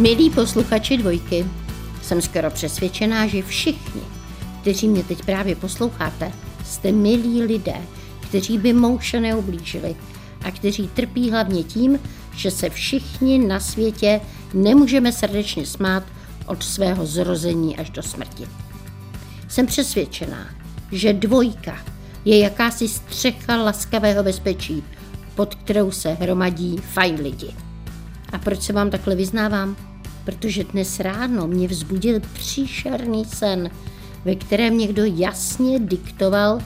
Milí posluchači dvojky, jsem skoro přesvědčená, že všichni, kteří mě teď právě posloucháte, jste milí lidé, kteří by mouše neublížili a kteří trpí hlavně tím, že se všichni na světě nemůžeme srdečně smát od svého zrození až do smrti. Jsem přesvědčená, že dvojka je jakási střecha laskavého bezpečí, pod kterou se hromadí fajn lidi. A proč se vám takhle vyznávám? Protože dnes ráno mě vzbudil příšerný sen, ve kterém někdo jasně diktoval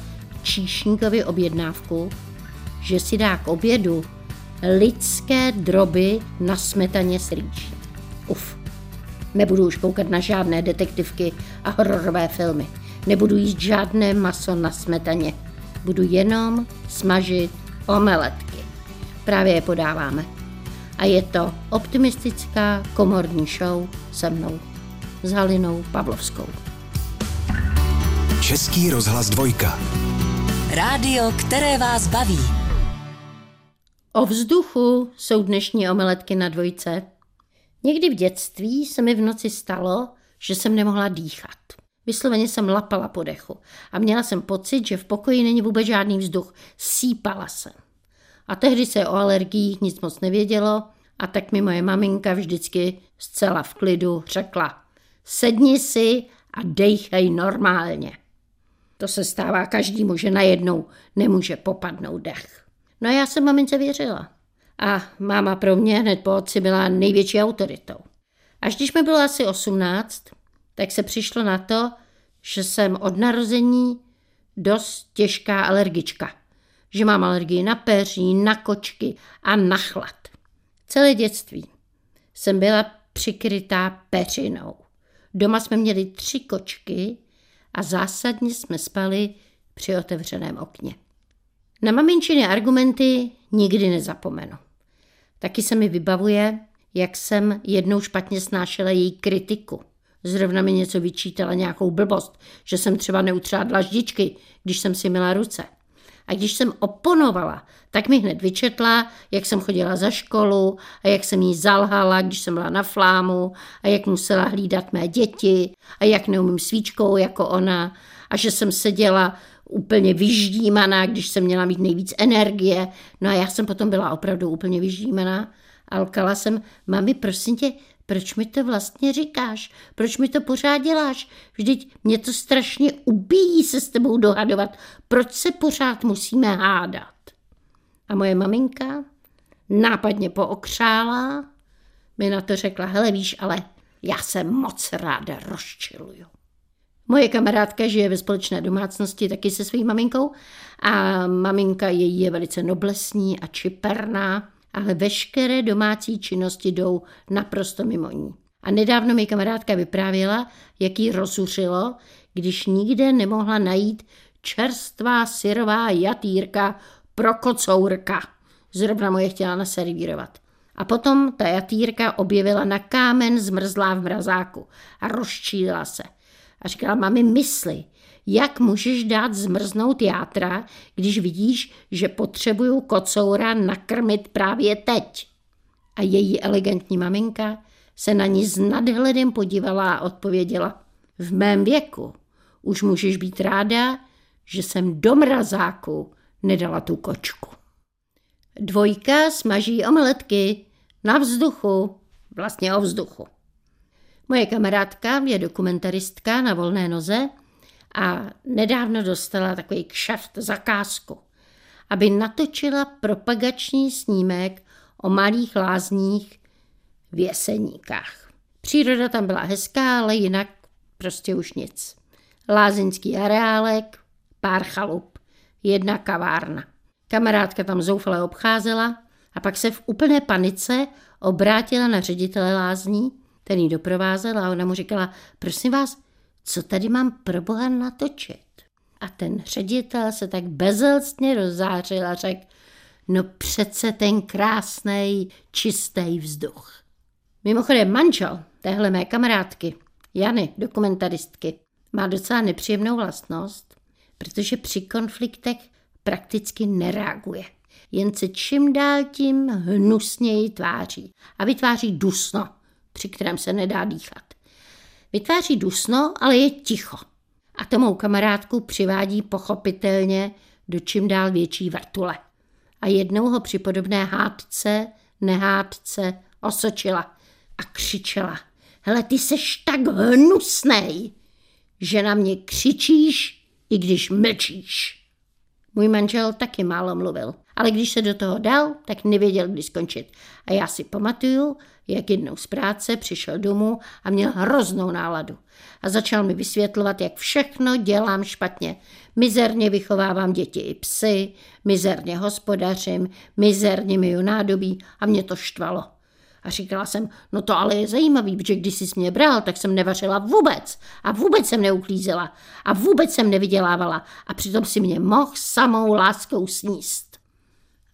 číšníkovi objednávku, že si dá k obědu lidské droby na smetaně s rýčí. Uf, nebudu už koukat na žádné detektivky a hororové filmy. Nebudu jíst žádné maso na smetaně. Budu jenom smažit omeletky. Právě je podáváme. A je to optimistická komorní show se mnou, s Halinou Pavlovskou. Český rozhlas dvojka. Rádio, které vás baví. O vzduchu jsou dnešní omeletky na dvojce. Někdy v dětství se mi v noci stalo, že jsem nemohla dýchat. Vysloveně jsem lapala po dechu a měla jsem pocit, že v pokoji není vůbec žádný vzduch. Sípala jsem. A tehdy se o alergiích nic moc nevědělo a tak mi moje maminka vždycky zcela v klidu řekla sedni si a dejchej normálně. To se stává každému, že najednou nemůže popadnout dech. No a já jsem mamince věřila. A máma pro mě hned po otci byla největší autoritou. Až když mi bylo asi 18, tak se přišlo na to, že jsem od narození dost těžká alergička. Že mám alergii na peří, na kočky a na chlad. Celé dětství jsem byla přikrytá peřinou. Doma jsme měli tři kočky a zásadně jsme spali při otevřeném okně. Na maminčiny argumenty nikdy nezapomenu. Taky se mi vybavuje, jak jsem jednou špatně snášela její kritiku. Zrovna mi něco vyčítala, nějakou blbost, že jsem třeba neutřela dlaždičky, když jsem si měla ruce. A když jsem oponovala, tak mi hned vyčetla, jak jsem chodila za školu a jak jsem jí zalhala, když jsem byla na flámu a jak musela hlídat mé děti a jak neumím svíčkou jako ona a že jsem seděla úplně vyždímaná, když jsem měla mít nejvíc energie. No a já jsem potom byla opravdu úplně vyždímaná. A lkala jsem, mami, prosím tě, proč mi to vlastně říkáš? Proč mi to pořád děláš? Vždyť mě to strašně ubíjí se s tebou dohadovat. Proč se pořád musíme hádat? A moje maminka nápadně pookřála, mi na to řekla, hele víš, ale já se moc ráda rozčiluju. Moje kamarádka žije ve společné domácnosti taky se svou maminkou a maminka její je velice noblesní a čiperná, ale veškeré domácí činnosti jdou naprosto mimo ní. A nedávno mi kamarádka vyprávěla, jak jí rozuřilo, když nikde nemohla najít čerstvá syrová jatýrka pro kocourka. Zrovna mu je chtěla naservírovat. A potom ta jatýrka objevila na kámen zmrzlá v mrazáku a rozčílila se. A říkala, mami, mysli, jak můžeš dát zmrznout játra, když vidíš, že potřebuju kocoura nakrmit právě teď? A její elegantní maminka se na ní s nadhledem podívala a odpověděla, v mém věku už můžeš být ráda, že jsem do mrazáku nedala tu kočku. Dvojka smaží omeletky na vzduchu, vlastně o vzduchu. Moje kamarádka je dokumentaristka na volné noze a nedávno dostala takový kšaft zakázku, aby natočila propagační snímek o malých lázních v Jeseníkách. Příroda tam byla hezká, ale jinak prostě už nic. Lázeňský areálek, pár chalup, jedna kavárna. Kamarádka tam zoufale obcházela a pak se v úplné panice obrátila na ředitele lázní, ten ji doprovázel a ona mu říkala, prosím vás, co tady mám pro boha natočit? A ten ředitel se tak bezelstně rozzářil a řekl, no přece ten krásný, čistý vzduch. Mimochodem manžel téhle mé kamarádky, Jany, dokumentaristky, má docela nepříjemnou vlastnost, protože při konfliktech prakticky nereaguje. Jen se čím dál tím hnusněji tváří a vytváří dusno při kterém se nedá dýchat. Vytváří dusno, ale je ticho. A to mou kamarádku přivádí pochopitelně do čím dál větší vrtule. A jednou ho při podobné hádce, nehádce osočila a křičela. Hele, ty seš tak hnusnej, že na mě křičíš, i když mlčíš. Můj manžel taky málo mluvil, ale když se do toho dal, tak nevěděl, kdy skončit. A já si pamatuju, jak jednou z práce přišel domů a měl hroznou náladu. A začal mi vysvětlovat, jak všechno dělám špatně. Mizerně vychovávám děti i psy, mizerně hospodařím, mizerně miju nádobí a mě to štvalo. A říkala jsem, no to ale je zajímavý, protože když jsi mě bral, tak jsem nevařila vůbec a vůbec jsem neuklízela a vůbec jsem nevydělávala a přitom si mě mohl samou láskou sníst.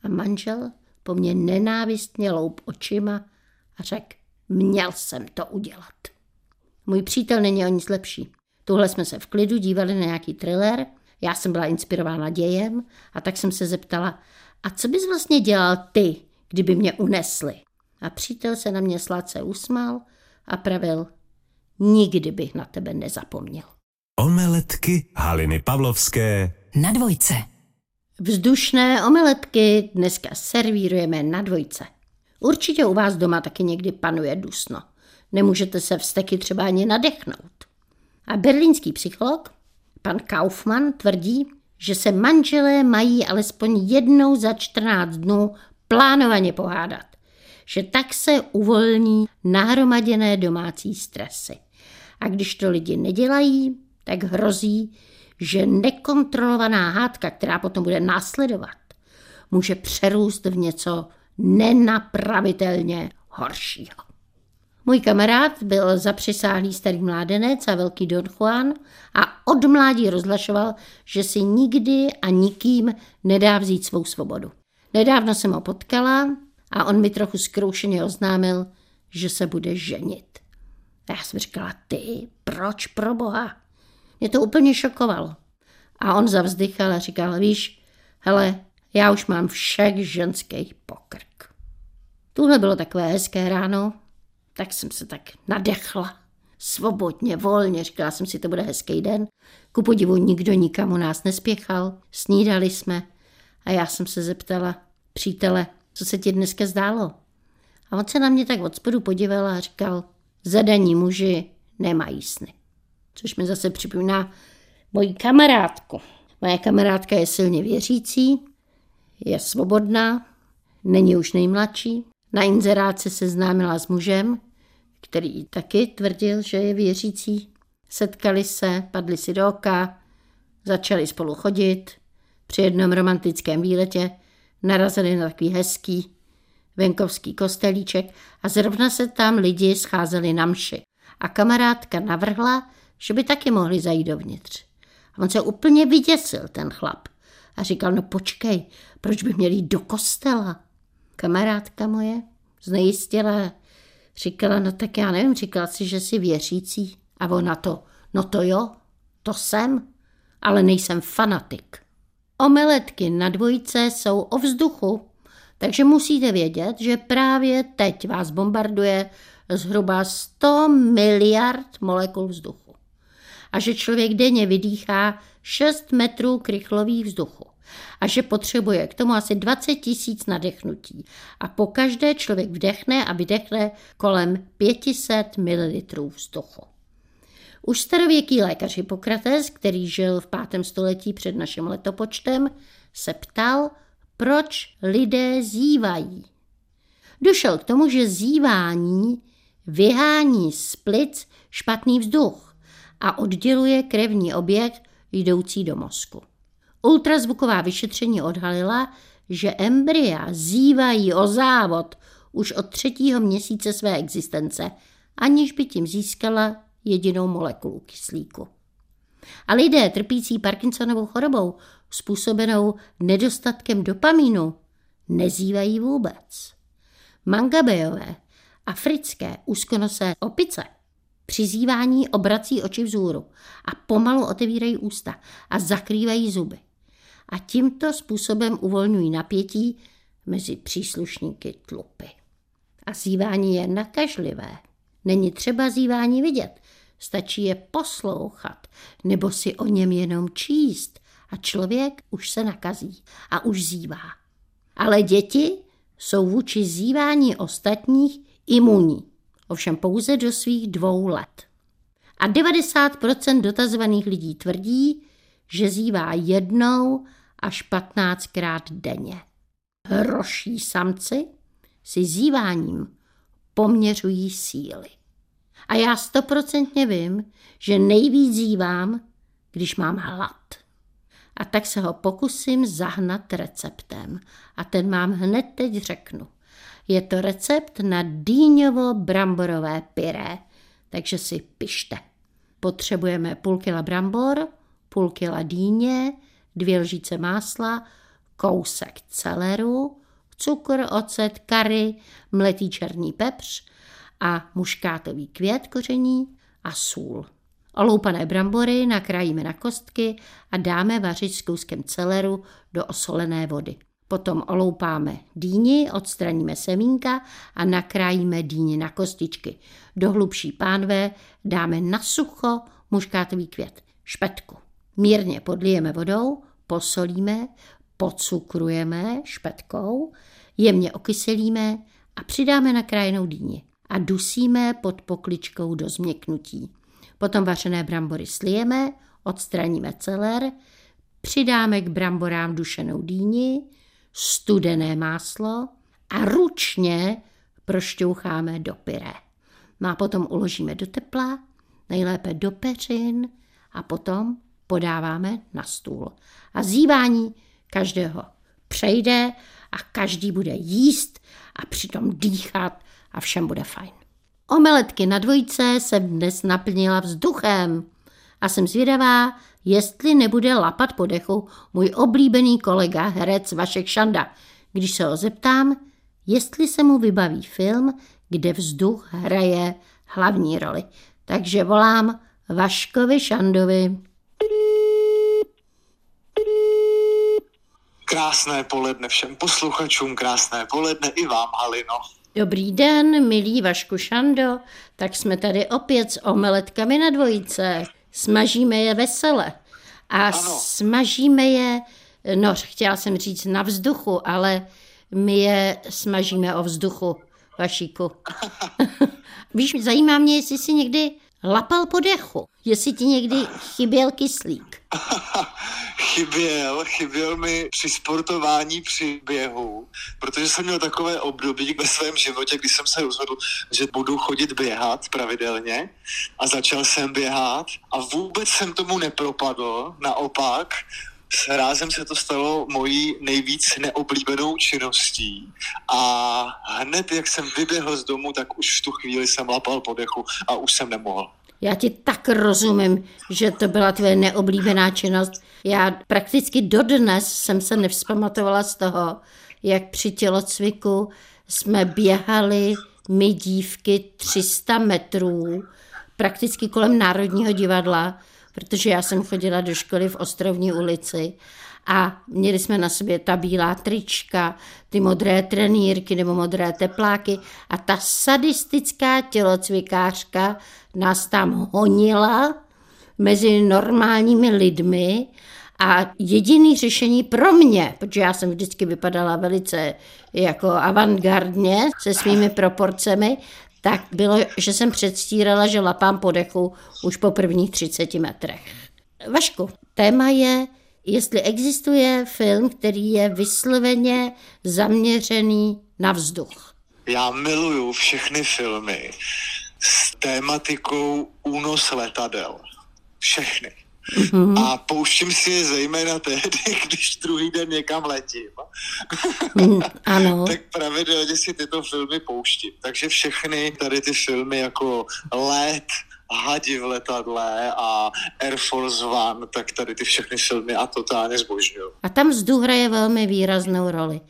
A manžel po mně nenávistně loup očima a řekl, měl jsem to udělat. Můj přítel není o nic lepší. Tuhle jsme se v klidu dívali na nějaký thriller, já jsem byla inspirována dějem a tak jsem se zeptala, a co bys vlastně dělal ty, kdyby mě unesli? A přítel se na mě sladce usmál a pravil, nikdy bych na tebe nezapomněl. Omeletky Haliny Pavlovské Na dvojce. Vzdušné omeletky dneska servírujeme na dvojce. Určitě u vás doma taky někdy panuje dusno. Nemůžete se vsteky třeba ani nadechnout. A berlínský psycholog, pan Kaufmann, tvrdí, že se manželé mají alespoň jednou za 14 dnů plánovaně pohádat že tak se uvolní nahromaděné domácí stresy. A když to lidi nedělají, tak hrozí, že nekontrolovaná hádka, která potom bude následovat, může přerůst v něco nenapravitelně horšího. Můj kamarád byl zapřisáhlý starý mládenec a velký Don Juan a od mládí rozlašoval, že si nikdy a nikým nedá vzít svou svobodu. Nedávno jsem ho potkala a on mi trochu zkroušeně oznámil, že se bude ženit. A já jsem říkala, ty, proč pro boha? Mě to úplně šokovalo. A on zavzdychal a říkal, víš, hele, já už mám všech ženských pokrk. Tuhle bylo takové hezké ráno, tak jsem se tak nadechla. Svobodně, volně, říkala jsem si, to bude hezký den. Ku podivu nikdo nikam u nás nespěchal, snídali jsme a já jsem se zeptala, přítele, co se ti dneska zdálo? A on se na mě tak od spodu podíval a říkal, zadaní muži nemají sny. Což mi zase připomíná moji kamarádku. Moje kamarádka je silně věřící, je svobodná, není už nejmladší. Na inzeráce se známila s mužem, který taky tvrdil, že je věřící. Setkali se, padli si do oka, začali spolu chodit. Při jednom romantickém výletě narazili na takový hezký venkovský kostelíček a zrovna se tam lidi scházeli na mši. A kamarádka navrhla, že by taky mohli zajít dovnitř. A on se úplně vyděsil, ten chlap. A říkal, no počkej, proč by měli jít do kostela? Kamarádka moje znejistila, říkala, no tak já nevím, říkala si, že jsi věřící. A ona to, no to jo, to jsem, ale nejsem fanatik. Omeletky na dvojce jsou o vzduchu, takže musíte vědět, že právě teď vás bombarduje zhruba 100 miliard molekul vzduchu. A že člověk denně vydýchá 6 metrů krychlových vzduchu. A že potřebuje k tomu asi 20 tisíc nadechnutí. A po každé člověk vdechne a vydechne kolem 500 ml vzduchu. Už starověký lékař Hippokrates, který žil v pátém století před naším letopočtem, se ptal, proč lidé zívají. Došel k tomu, že zívání vyhání z plic špatný vzduch a odděluje krevní objekt jdoucí do mozku. Ultrazvuková vyšetření odhalila, že embrya zívají o závod už od třetího měsíce své existence, aniž by tím získala jedinou molekulu kyslíku. A lidé trpící Parkinsonovou chorobou, způsobenou nedostatkem dopamínu, nezývají vůbec. Mangabejové, africké úzkonosé opice, přizývání obrací oči vzhůru a pomalu otevírají ústa a zakrývají zuby. A tímto způsobem uvolňují napětí mezi příslušníky tlupy. A zývání je nakažlivé. Není třeba zívání vidět, stačí je poslouchat nebo si o něm jenom číst a člověk už se nakazí a už zívá. Ale děti jsou vůči zívání ostatních imunní, ovšem pouze do svých dvou let. A 90% dotazovaných lidí tvrdí, že zívá jednou až 15krát denně. Hroší samci si zíváním poměřují síly. A já stoprocentně vím, že nejvíc zívám, když mám hlad. A tak se ho pokusím zahnat receptem. A ten mám hned teď řeknu. Je to recept na dýňovo-bramborové pyré, takže si pište. Potřebujeme půl kila brambor, půl kila dýně, dvě lžíce másla, kousek celeru, cukr, ocet, kary, mletý černý pepř a muškátový květ koření a sůl. Oloupané brambory nakrájíme na kostky a dáme vařit s kouskem celeru do osolené vody. Potom oloupáme dýni, odstraníme semínka a nakrájíme dýni na kostičky. Do hlubší pánve dáme na sucho muškátový květ, špetku. Mírně podlijeme vodou, posolíme, pocukrujeme špetkou, jemně okyselíme a přidáme nakrájenou dýni a dusíme pod pokličkou do změknutí. Potom vařené brambory slijeme, odstraníme celer, přidáme k bramborám dušenou dýni, studené máslo a ručně prošťoucháme do pyré. No a potom uložíme do tepla, nejlépe do peřin a potom podáváme na stůl. A zívání každého přejde a každý bude jíst a přitom dýchat a všem bude fajn. Omeletky na dvojce jsem dnes naplnila vzduchem a jsem zvědavá, jestli nebude lapat po dechu můj oblíbený kolega herec Vašek Šanda, když se ho zeptám, jestli se mu vybaví film, kde vzduch hraje hlavní roli. Takže volám Vaškovi Šandovi. Krásné poledne všem posluchačům, krásné poledne i vám, Halino. Dobrý den, milý Vašku Šando, tak jsme tady opět s omeletkami na dvojice. Smažíme je vesele. A ano. smažíme je, no chtěla jsem říct na vzduchu, ale my je smažíme o vzduchu, Vašíku. Víš, zajímá mě, jestli si někdy lapal po dechu, jestli ti někdy chyběl kyslík. chyběl, chyběl mi při sportování, při běhu, protože jsem měl takové období ve svém životě, kdy jsem se rozhodl, že budu chodit běhat pravidelně a začal jsem běhat a vůbec jsem tomu nepropadl, naopak s rázem se to stalo mojí nejvíc neoblíbenou činností a hned, jak jsem vyběhl z domu, tak už v tu chvíli jsem lapal po dechu a už jsem nemohl. Já ti tak rozumím, že to byla tvoje neoblíbená činnost. Já prakticky dodnes jsem se nevzpamatovala z toho, jak při tělocviku jsme běhali my dívky 300 metrů prakticky kolem Národního divadla, protože já jsem chodila do školy v Ostrovní ulici a měli jsme na sobě ta bílá trička, ty modré trenýrky nebo modré tepláky a ta sadistická tělocvikářka nás tam honila mezi normálními lidmi a jediný řešení pro mě, protože já jsem vždycky vypadala velice jako avantgardně se svými proporcemi, tak bylo, že jsem předstírala, že lapám po dechu už po prvních 30 metrech. Vašku, téma je, jestli existuje film, který je vysloveně zaměřený na vzduch. Já miluju všechny filmy s tématikou únos letadel. Všechny. Mm-hmm. A pouštím si je zejména tehdy, když druhý den někam letím. Mm, ano. tak pravidelně si tyto filmy pouštím. Takže všechny tady ty filmy jako Let, Hadi v letadle a Air Force One, tak tady ty všechny filmy a totálně zbožňuju. A tam vzduch hraje velmi výraznou roli.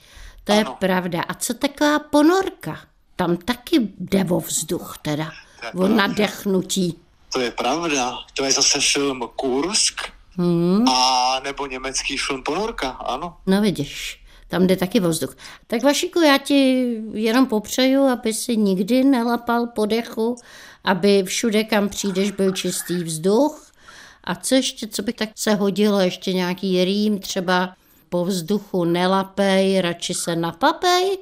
To ano. je pravda. A co taková ponorka? Tam taky jde o vzduch teda, o nadechnutí. To je pravda. To je zase film Kursk hmm. a nebo německý film Ponorka, ano. No vidíš, tam jde taky vzduch. Tak Vašiku, já ti jenom popřeju, aby si nikdy nelapal po dechu, aby všude, kam přijdeš, byl čistý vzduch. A co ještě, co by tak se hodilo, ještě nějaký rým, třeba po vzduchu nelapej, radši se napapej?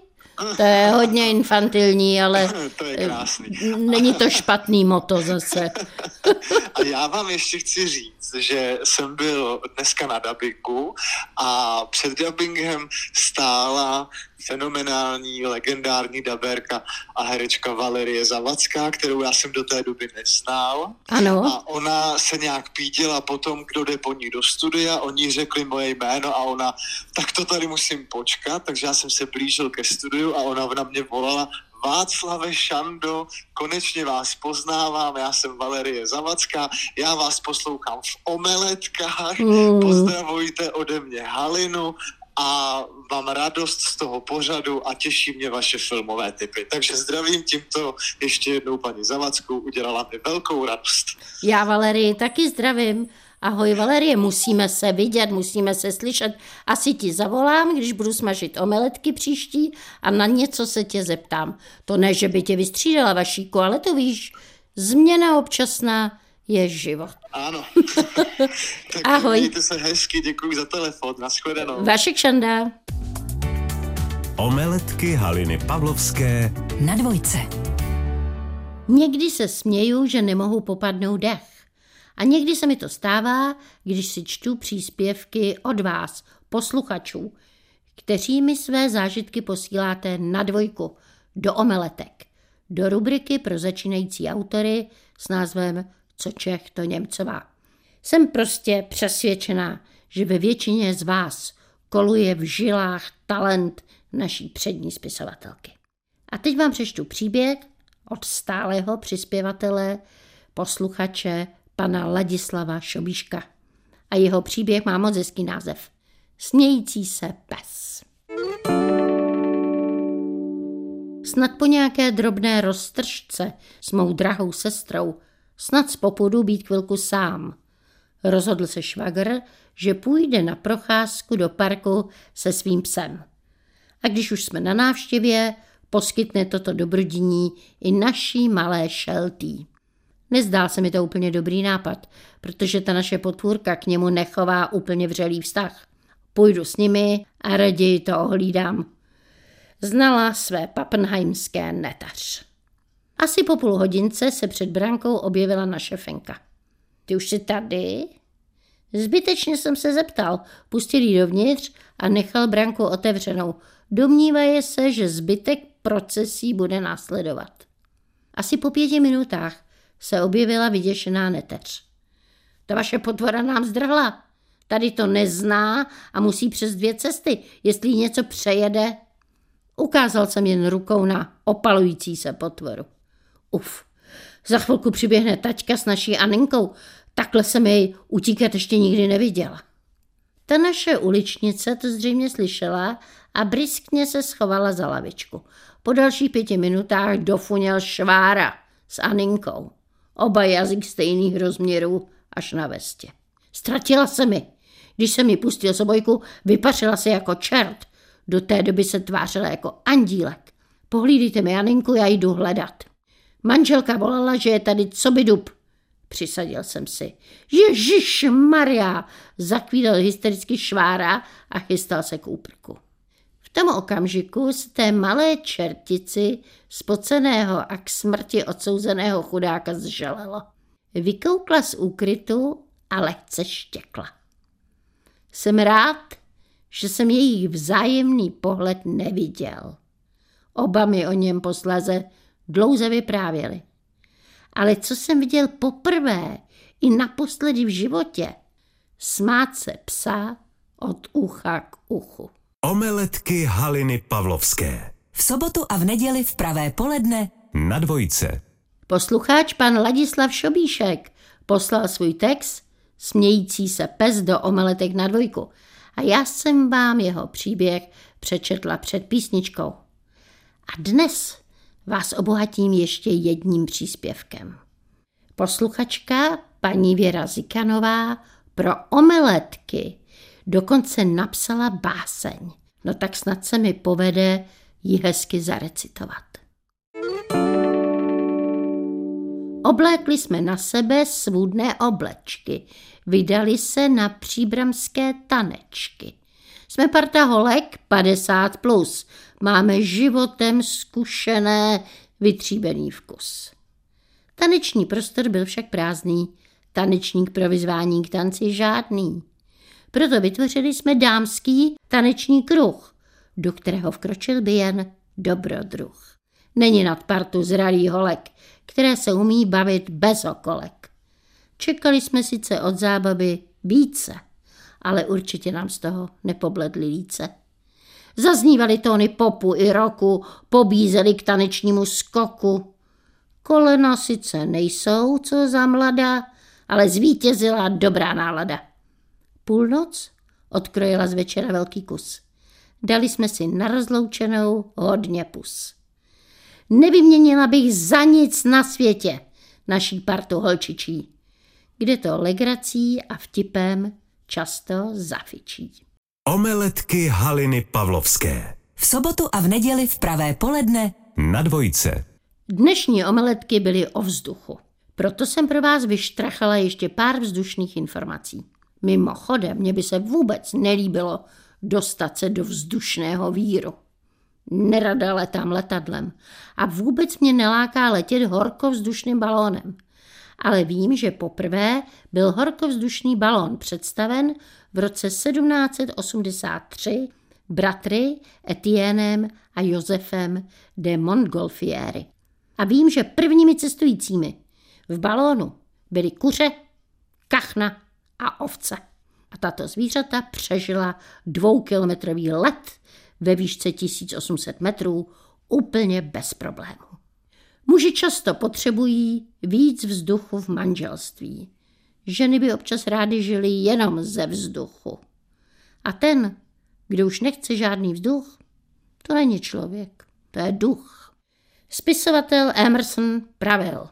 To je hodně infantilní, ale To je krásný. není to špatný moto zase. A já vám ještě chci říct, že jsem byl dneska na dubbingu a před dubbingem stála fenomenální, legendární daberka a herečka Valerie Zavacká, kterou já jsem do té doby neznal. Ano. A ona se nějak pídila potom, kdo jde po ní do studia, oni řekli moje jméno a ona, tak to tady musím počkat, takže já jsem se blížil ke studiu a ona na mě volala, Václave Šando, konečně vás poznávám, já jsem Valerie Zavacká, já vás poslouchám v omeletkách, Mm. pozdravujte ode mě Halinu a mám radost z toho pořadu a těší mě vaše filmové typy. Takže zdravím tímto ještě jednou paní Zavackou, udělala mi velkou radost. Já Valerii taky zdravím. Ahoj Valerie, musíme se vidět, musíme se slyšet. Asi ti zavolám, když budu smažit omeletky příští a na něco se tě zeptám. To ne, že by tě vystřídala Vašíku, ale to víš, změna občasná je život. Ano. tak Ahoj. Mějte se hezky, děkuji za telefon, nashledanou. Vašek Šanda. Omeletky Haliny Pavlovské Na dvojce. Někdy se směju, že nemohu popadnout dech. A někdy se mi to stává, když si čtu příspěvky od vás, posluchačů, kteří mi své zážitky posíláte na dvojku, do omeletek, do rubriky pro začínající autory s názvem Co Čech, to Němcová. Jsem prostě přesvědčená, že ve většině z vás koluje v žilách talent naší přední spisovatelky. A teď vám přečtu příběh od stálého přispěvatele, posluchače pana Ladislava Šobíška. A jeho příběh má moc hezký název. Smějící se pes. Snad po nějaké drobné roztržce s mou drahou sestrou, snad z popudu být chvilku sám. Rozhodl se švagr, že půjde na procházku do parku se svým psem. A když už jsme na návštěvě, poskytne toto dobrodění i naší malé šeltý. Nezdál se mi to úplně dobrý nápad, protože ta naše potvůrka k němu nechová úplně vřelý vztah. Půjdu s nimi a raději to ohlídám. Znala své papenheimské netař. Asi po půl hodince se před brankou objevila naše Fenka. Ty už jsi tady? Zbytečně jsem se zeptal, pustil ji dovnitř a nechal branku otevřenou. Domnívaje se, že zbytek procesí bude následovat. Asi po pěti minutách se objevila vyděšená neteř. Ta vaše potvora nám zdrhla. Tady to nezná a musí přes dvě cesty, jestli něco přejede. Ukázal jsem jen rukou na opalující se potvoru. Uf, za chvilku přiběhne taťka s naší Aninkou. Takhle jsem jej utíkat ještě nikdy neviděla. Ta naše uličnice to zřejmě slyšela a briskně se schovala za lavičku. Po dalších pěti minutách dofuněl švára s Aninkou. Oba jazyk stejných rozměrů až na vestě. Ztratila se mi. Když jsem mi pustil z obojku, vypařila se jako čert. Do té doby se tvářila jako andílek. Pohlídejte mi, Aninku, já jdu hledat. Manželka volala, že je tady co by dub. Přisadil jsem si. Ježíš Maria, zakvídal hystericky švára a chystal se k úprku. V tom okamžiku z té malé čertici spoceného a k smrti odsouzeného chudáka zželelo. Vykoukla z úkrytu a lehce štěkla. Jsem rád, že jsem jejich vzájemný pohled neviděl. Oba mi o něm posléze dlouze vyprávěli. Ale co jsem viděl poprvé i naposledy v životě, smát se psa od ucha k uchu. Omeletky Haliny Pavlovské. V sobotu a v neděli v pravé poledne Na dvojce. Posluchač pan Ladislav Šobíšek poslal svůj text Smějící se pes do omeletek na dvojku a já jsem vám jeho příběh přečetla před písničkou. A dnes vás obohatím ještě jedním příspěvkem. Posluchačka paní Věra Zikanová pro omeletky dokonce napsala báseň. No tak snad se mi povede ji hezky zarecitovat. Oblékli jsme na sebe svůdné oblečky, vydali se na příbramské tanečky. Jsme parta holek 50 plus, máme životem zkušené, vytříbený vkus. Taneční prostor byl však prázdný, tanečník pro vyzvání k tanci žádný. Proto vytvořili jsme dámský taneční kruh, do kterého vkročil by jen dobrodruh. Není nad partu zralý holek, které se umí bavit bez okolek. Čekali jsme sice od zábavy více, ale určitě nám z toho nepobledly líce. Zaznívaly tóny popu i roku, pobízeli k tanečnímu skoku. Kolena sice nejsou, co za mladá, ale zvítězila dobrá nálada. Půlnoc odkrojila z večera velký kus. Dali jsme si na rozloučenou hodně pus. Nevyměnila bych za nic na světě naší partu holčičí, kde to legrací a vtipem často zafičí. Omeletky Haliny Pavlovské. V sobotu a v neděli v pravé poledne Na dvojce. Dnešní omeletky byly o vzduchu. Proto jsem pro vás vyštrachala ještě pár vzdušných informací. Mimochodem, mně by se vůbec nelíbilo dostat se do vzdušného víru. Nerada letám letadlem a vůbec mě neláká letět horkovzdušným balónem. Ale vím, že poprvé byl horkovzdušný balón představen v roce 1783 bratry Etienem a Josefem de Montgolfieri. A vím, že prvními cestujícími v balónu byly kuře, kachna a ovce. A tato zvířata přežila dvoukilometrový let ve výšce 1800 metrů úplně bez problémů. Muži často potřebují víc vzduchu v manželství. Ženy by občas rády žily jenom ze vzduchu. A ten, kdo už nechce žádný vzduch, to není člověk, to je duch. Spisovatel Emerson pravil,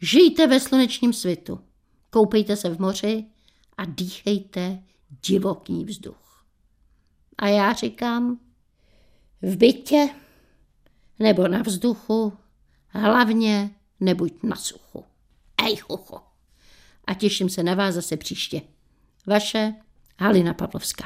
žijte ve slunečním svitu, koupejte se v moři a dýchejte divoký vzduch. A já říkám, v bytě nebo na vzduchu, hlavně nebuď na suchu. Ej, chucho. A těším se na vás zase příště. Vaše Halina Pavlovská.